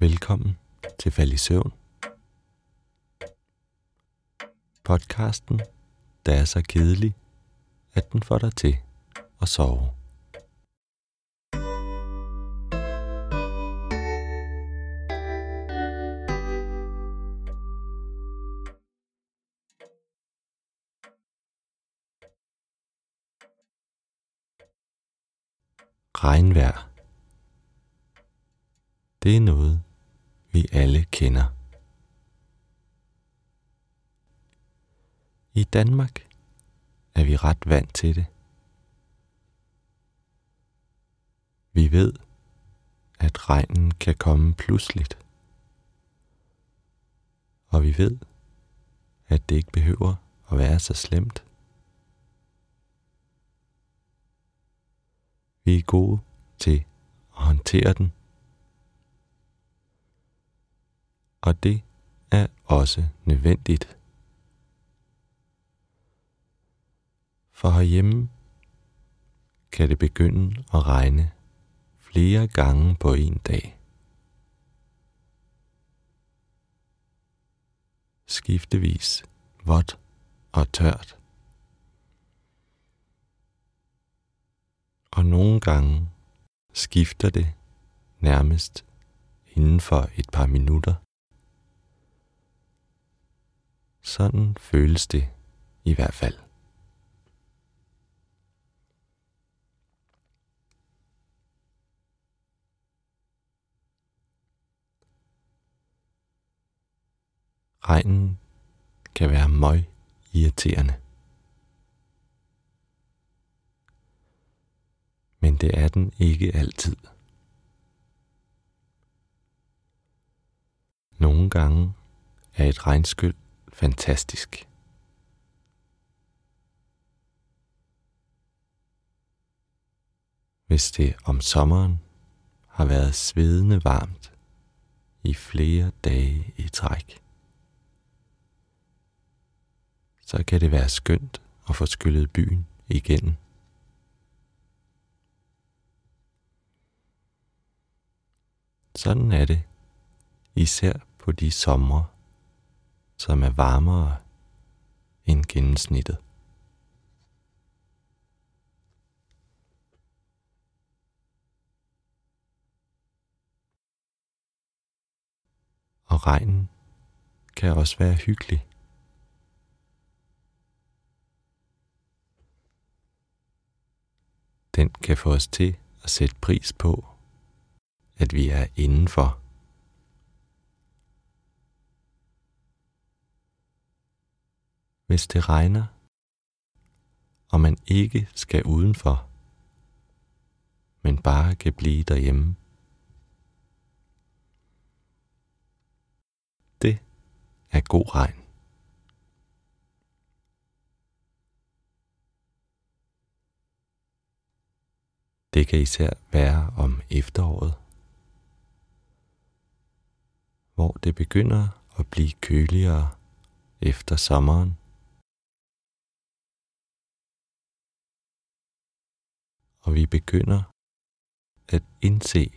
Velkommen til Fald i Søvn. Podcasten, der er så kedelig, at den får dig til at sove. Regnvejr. Det er noget, vi alle kender. I Danmark er vi ret vant til det. Vi ved, at regnen kan komme pludseligt. Og vi ved, at det ikke behøver at være så slemt. Vi er gode til at håndtere den. Og det er også nødvendigt. For herhjemme kan det begynde at regne flere gange på en dag. Skiftevis vådt og tørt. Og nogle gange skifter det nærmest inden for et par minutter. Sådan føles det i hvert fald. Regnen kan være møg irriterende. Men det er den ikke altid. Nogle gange er et regnskyld fantastisk. Hvis det om sommeren har været svedende varmt i flere dage i træk, så kan det være skønt at få skyllet byen igen. Sådan er det, især på de somre, som er varmere end gennemsnittet. Og regnen kan også være hyggelig. Den kan få os til at sætte pris på, at vi er indenfor. Hvis det regner, og man ikke skal udenfor, men bare kan blive derhjemme. Det er god regn. Det kan især være om efteråret, hvor det begynder at blive køligere efter sommeren. Og vi begynder at indse,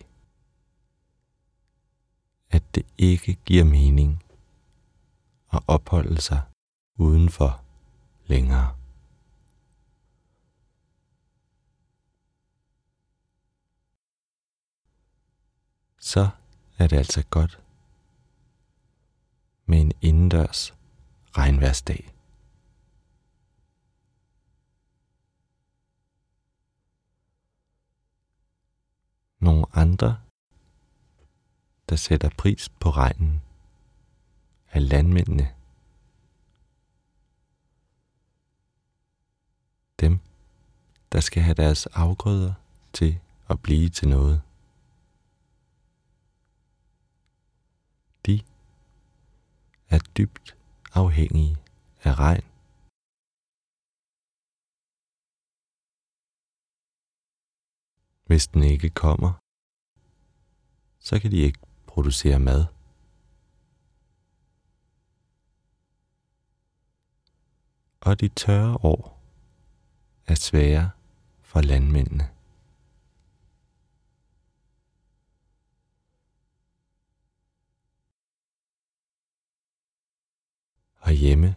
at det ikke giver mening at opholde sig udenfor længere. så er det altså godt med en indendørs regnværsdag. Nogle andre, der sætter pris på regnen, er landmændene. Dem, der skal have deres afgrøder til at blive til noget. De er dybt afhængige af regn. Hvis den ikke kommer, så kan de ikke producere mad. Og de tørre år er svære for landmændene. Og hjemme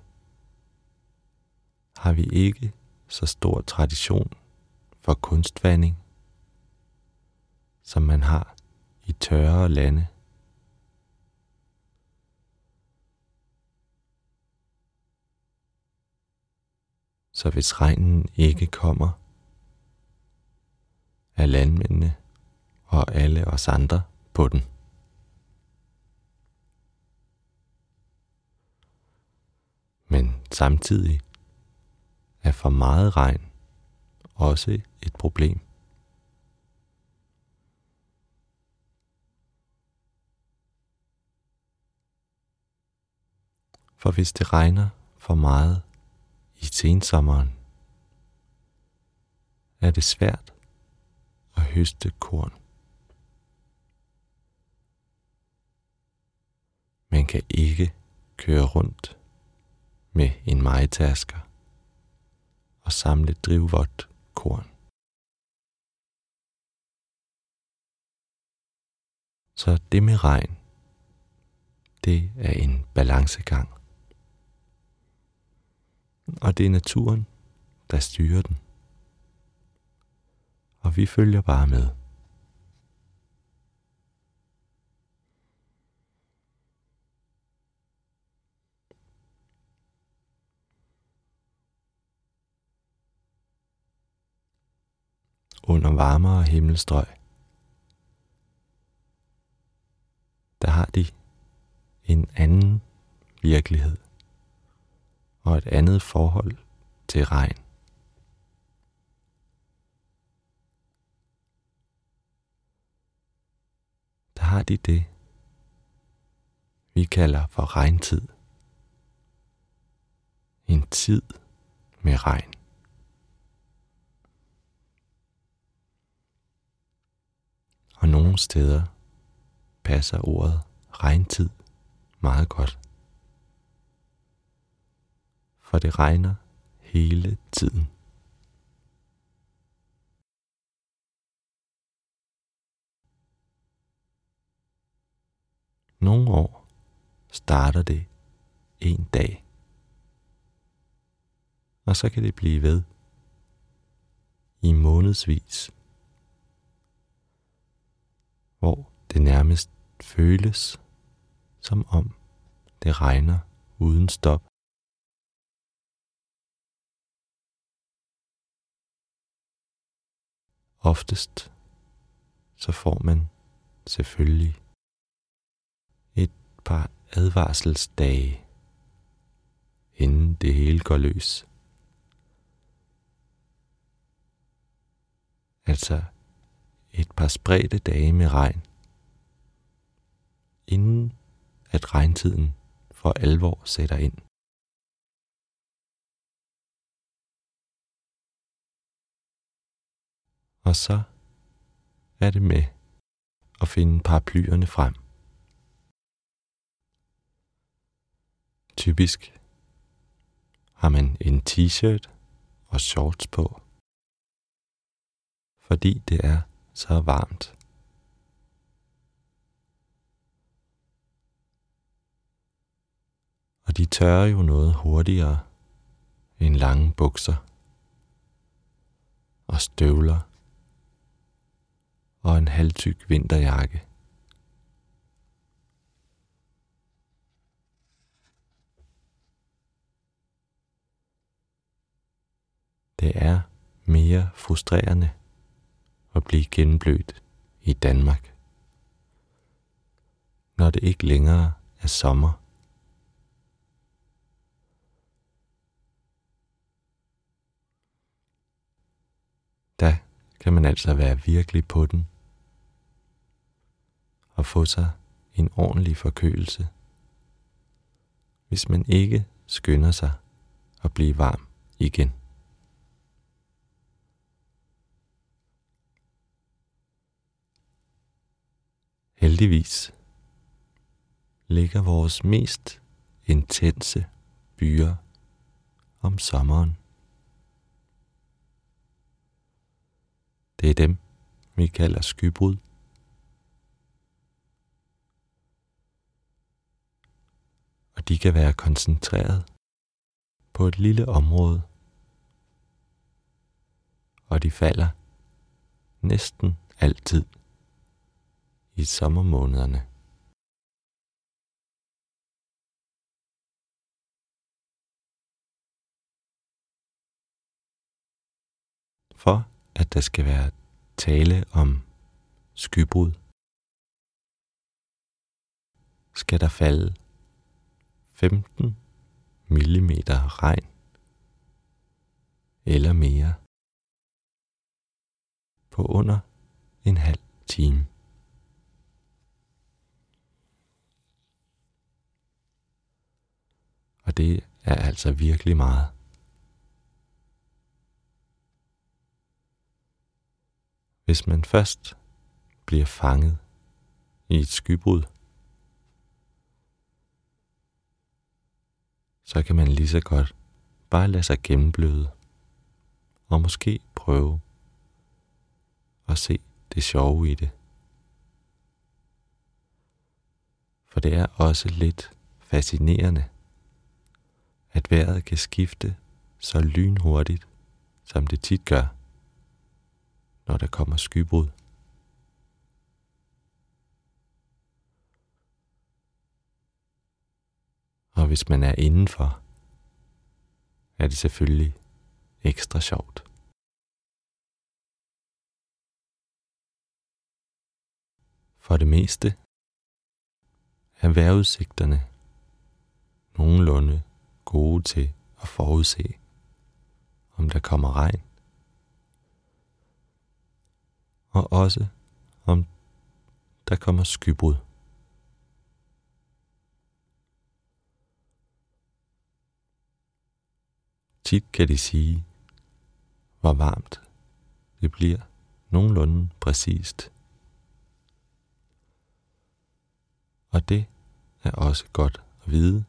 har vi ikke så stor tradition for kunstvanding som man har i tørre lande. Så hvis regnen ikke kommer, er landmændene og alle os andre på den. Men samtidig er for meget regn også et problem. For hvis det regner for meget i sensommeren, er det svært at høste korn. Man kan ikke køre rundt med en majtasker og samle drivvådt korn. Så det med regn, det er en balancegang. Og det er naturen, der styrer den. Og vi følger bare med. under varmere himmelstrøg. Der har de en anden virkelighed og et andet forhold til regn. Der har de det, vi kalder for regntid. En tid med regn. Og nogle steder passer ordet regntid meget godt. For det regner hele tiden. Nogle år starter det en dag. Og så kan det blive ved i månedsvis hvor det nærmest føles, som om det regner uden stop. Oftest så får man selvfølgelig et par advarselsdage, inden det hele går løs. Altså et par spredte dage med regn, inden at regntiden for alvor sætter ind. Og så er det med at finde paraplyerne frem. Typisk har man en t-shirt og shorts på, fordi det er så varmt. Og de tørrer jo noget hurtigere end lange bukser og støvler og en halvtyk vinterjakke. Det er mere frustrerende at blive gennemblødt i Danmark, når det ikke længere er sommer. Da kan man altså være virkelig på den og få sig en ordentlig forkølelse, hvis man ikke skynder sig at blive varm igen. Heldigvis ligger vores mest intense byer om sommeren. Det er dem, vi kalder skybrud. Og de kan være koncentreret på et lille område, og de falder næsten altid i sommermånederne. For at der skal være tale om skybrud, skal der falde 15 mm regn eller mere på under en halv time. Og det er altså virkelig meget. Hvis man først bliver fanget i et skybrud, så kan man lige så godt bare lade sig gennembløde og måske prøve at se det sjove i det. For det er også lidt fascinerende, at vejret kan skifte så lynhurtigt, som det tit gør, når der kommer skybrud. Og hvis man er indenfor, er det selvfølgelig ekstra sjovt. For det meste er vejrudsigterne nogenlunde gode til at forudse, om der kommer regn, og også om der kommer skybrud. Tit kan de sige, hvor varmt det bliver nogenlunde præcist. Og det er også godt at vide.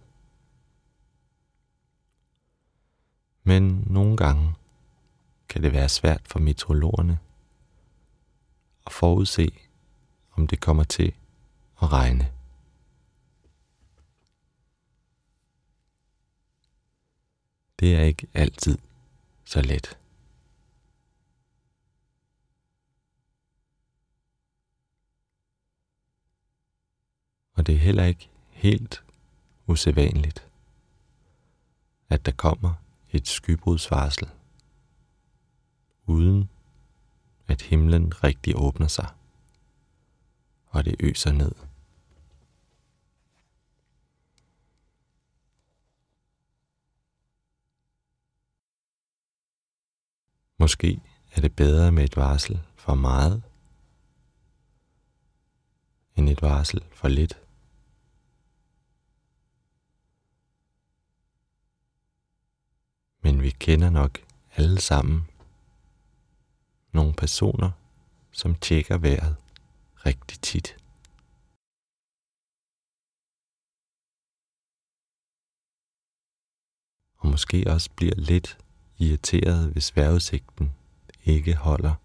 Men nogle gange kan det være svært for meteorologerne at forudse, om det kommer til at regne. Det er ikke altid så let. Og det er heller ikke helt usædvanligt, at der kommer et skybrudsvarsel, uden at himlen rigtig åbner sig, og det øser ned. Måske er det bedre med et varsel for meget, end et varsel for lidt. Men vi kender nok alle sammen nogle personer, som tjekker vejret rigtig tit. Og måske også bliver lidt irriteret, hvis vejrudsigten ikke holder.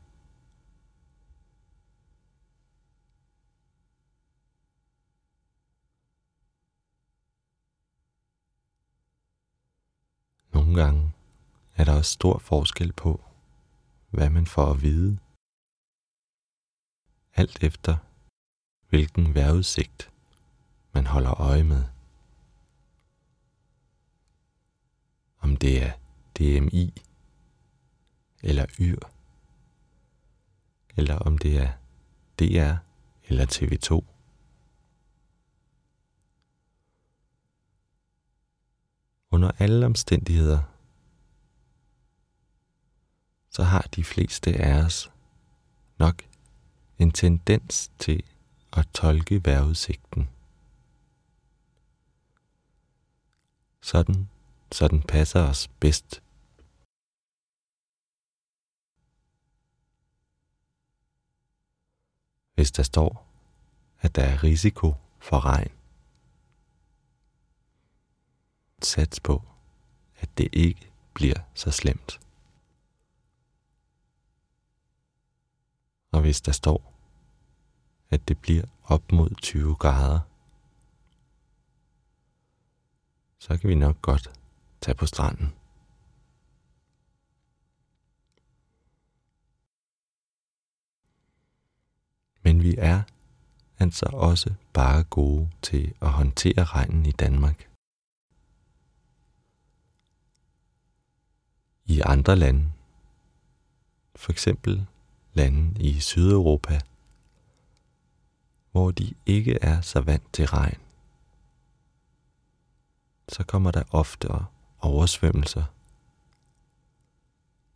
Nogle gange er der også stor forskel på, hvad man får at vide. Alt efter, hvilken vejrudsigt man holder øje med. Om det er DMI eller YR, eller om det er DR eller TV2. Under alle omstændigheder, så har de fleste af os nok en tendens til at tolke vejrudsigten. Sådan, så den passer os bedst. Hvis der står, at der er risiko for regn, sats på, at det ikke bliver så slemt. Og hvis der står, at det bliver op mod 20 grader, så kan vi nok godt tage på stranden. Men vi er altså også bare gode til at håndtere regnen i Danmark. I andre lande, for eksempel lande i Sydeuropa, hvor de ikke er så vant til regn, så kommer der ofte oversvømmelser,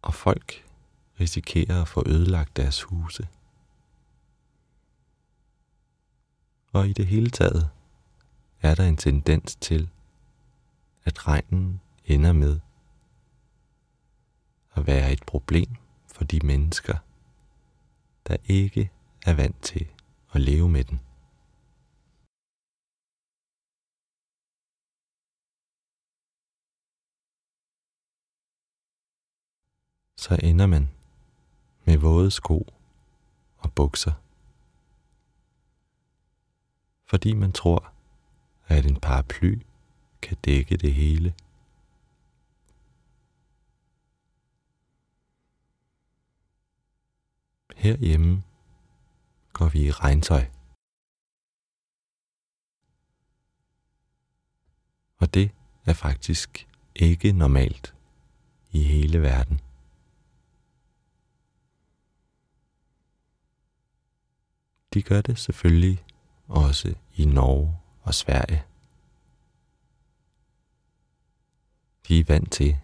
og folk risikerer at få ødelagt deres huse. Og i det hele taget er der en tendens til, at regnen ender med at være et problem for de mennesker, der ikke er vant til at leve med den. Så ender man med våde sko og bukser fordi man tror, at en paraply kan dække det hele. Herhjemme går vi i regntøj. Og det er faktisk ikke normalt i hele verden. De gør det selvfølgelig også i Norge og Sverige. De er vant til,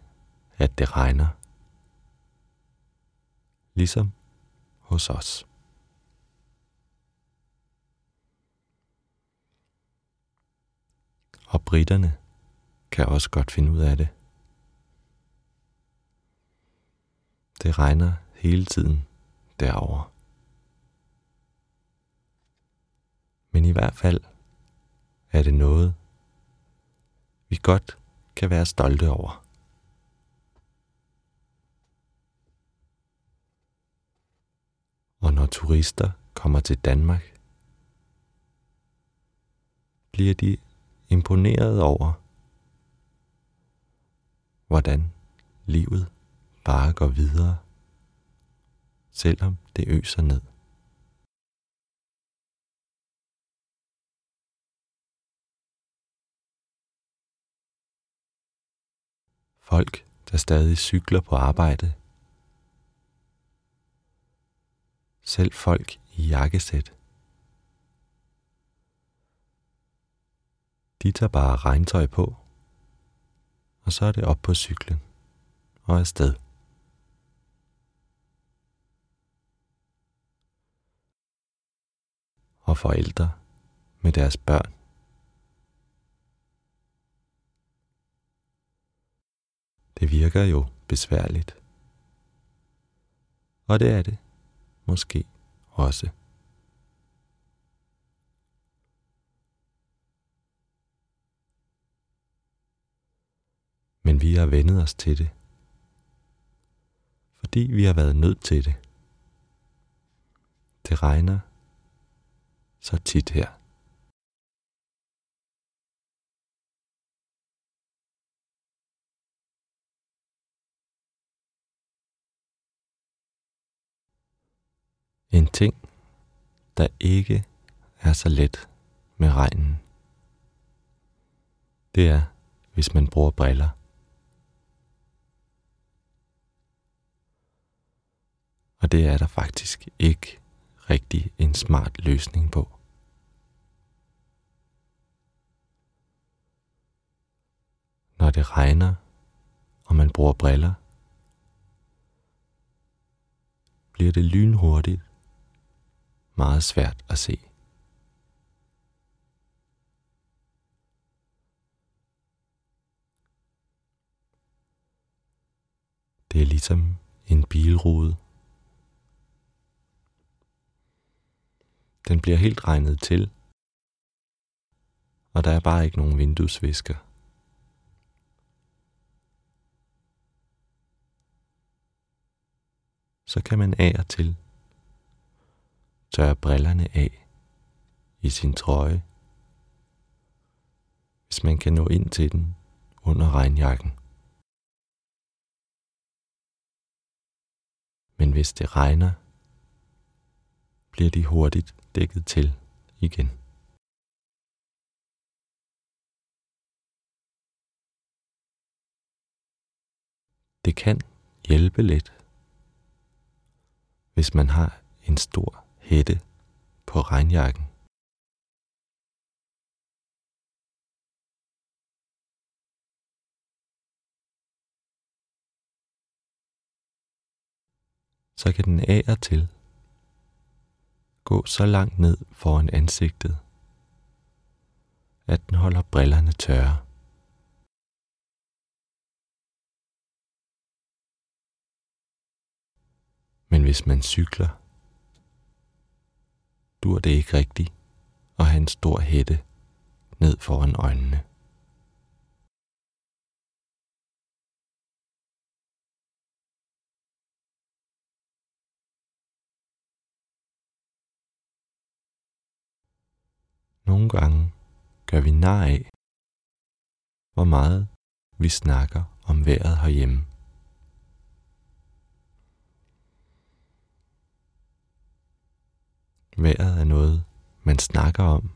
at det regner, ligesom hos os. Og britterne kan også godt finde ud af det. Det regner hele tiden derovre. Men i hvert fald er det noget, vi godt kan være stolte over. Og når turister kommer til Danmark, bliver de imponeret over, hvordan livet bare går videre, selvom det øser ned. Folk, der stadig cykler på arbejde. Selv folk i jakkesæt. De tager bare regntøj på, og så er det op på cyklen og afsted. Og forældre med deres børn Det virker jo besværligt. Og det er det måske også. Men vi har vendet os til det. Fordi vi har været nødt til det. Det regner så tit her. En ting, der ikke er så let med regnen, det er, hvis man bruger briller. Og det er der faktisk ikke rigtig en smart løsning på. Når det regner, og man bruger briller, bliver det lynhurtigt meget svært at se. Det er ligesom en bilrude. Den bliver helt regnet til, og der er bare ikke nogen vinduesvisker. Så kan man af og til tørrer brillerne af i sin trøje, hvis man kan nå ind til den under regnjakken. Men hvis det regner, bliver de hurtigt dækket til igen. Det kan hjælpe lidt, hvis man har en stor hætte på regnjakken. så kan den af og til gå så langt ned foran ansigtet, at den holder brillerne tørre. Men hvis man cykler, dur det ikke rigtigt at have en stor hætte ned foran øjnene. Nogle gange gør vi nar af, hvor meget vi snakker om vejret herhjemme. Vejret er noget, man snakker om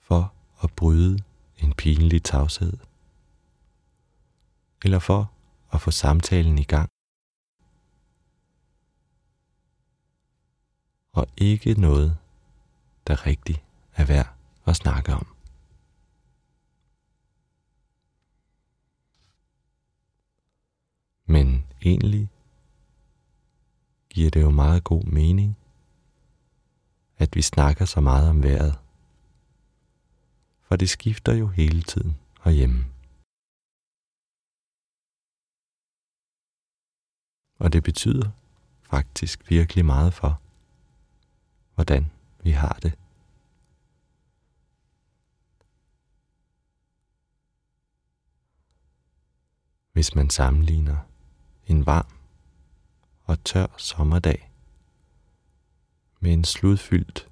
for at bryde en pinlig tavshed, eller for at få samtalen i gang. og ikke noget, der rigtig er værd at snakke om. Men egentlig giver det jo meget god mening, at vi snakker så meget om vejret. For det skifter jo hele tiden herhjemme. Og det betyder faktisk virkelig meget for, hvordan vi har det. Hvis man sammenligner en varm og tør sommerdag med en sludfyldt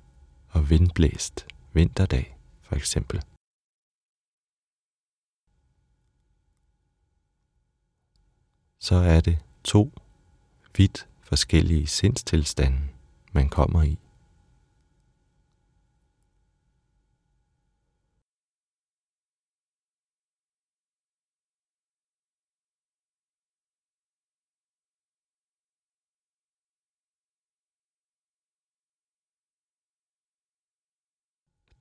og vindblæst vinterdag for eksempel. Så er det to vidt forskellige sindstilstande, man kommer i.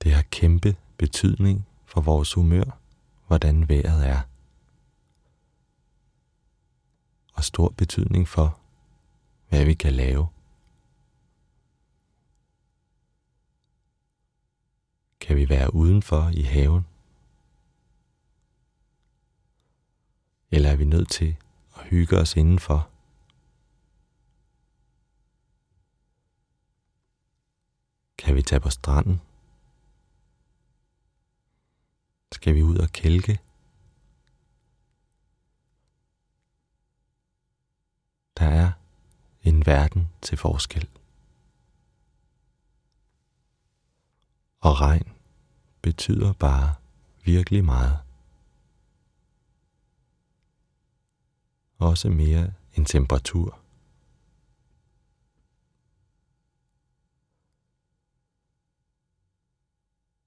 Det har kæmpe betydning for vores humør, hvordan vejret er. Og stor betydning for, hvad vi kan lave. Kan vi være udenfor i haven? Eller er vi nødt til at hygge os indenfor? Kan vi tage på stranden? Skal vi ud og kælke? Der er en verden til forskel. Og regn betyder bare virkelig meget. Også mere end temperatur.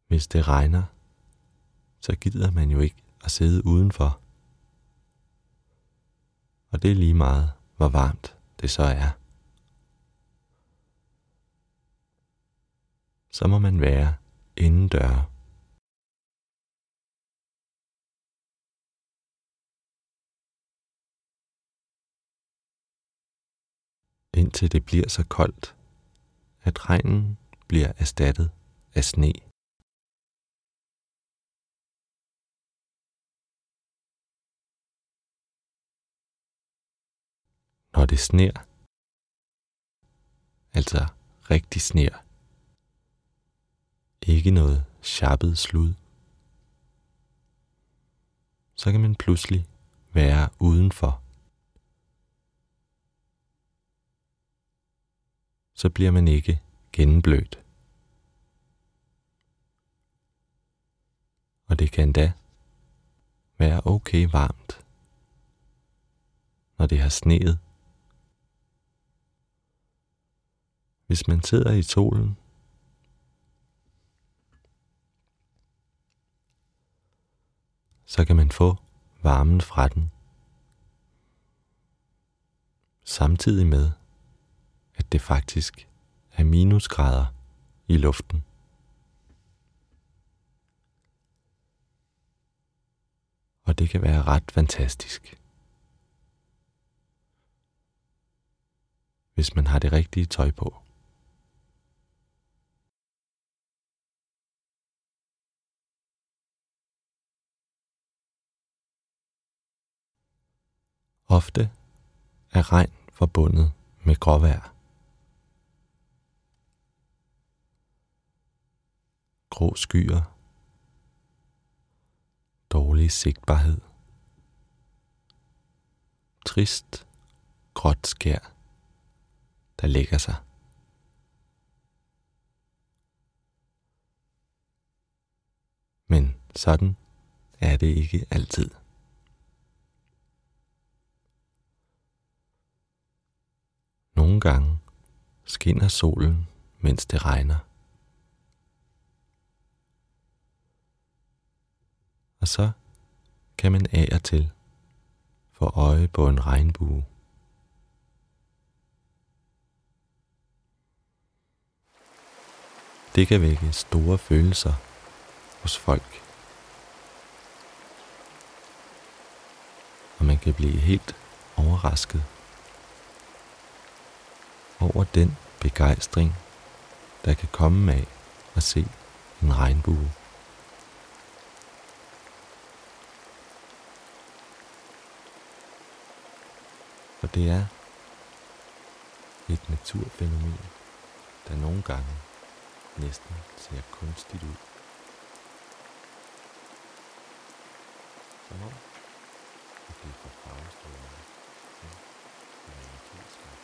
Hvis det regner, så gider man jo ikke at sidde udenfor. Og det er lige meget, hvor varmt det så er. Så må man være indendør. Indtil det bliver så koldt, at regnen bliver erstattet af sne. Når det sner. Altså rigtig sner. Ikke noget sharpet slud. Så kan man pludselig være udenfor. Så bliver man ikke gennemblødt. Og det kan da være okay varmt, når det har sneet. Hvis man sidder i solen, så kan man få varmen fra den, samtidig med, at det faktisk er minusgrader i luften. Og det kan være ret fantastisk. Hvis man har det rigtige tøj på. Ofte er regn forbundet med gråvejr. Grå skyer, dårlig sigtbarhed, trist, gråt skær, der lægger sig. Men sådan er det ikke altid. Nogle gange skinner solen, mens det regner. Og så kan man af og til få øje på en regnbue. Det kan vække store følelser hos folk. Og man kan blive helt overrasket over den begejstring, der kan komme af at se en regnbue. For det er et naturfænomen, der nogle gange næsten ser kunstigt ud. Som om, at det er fra farvestrålerne til det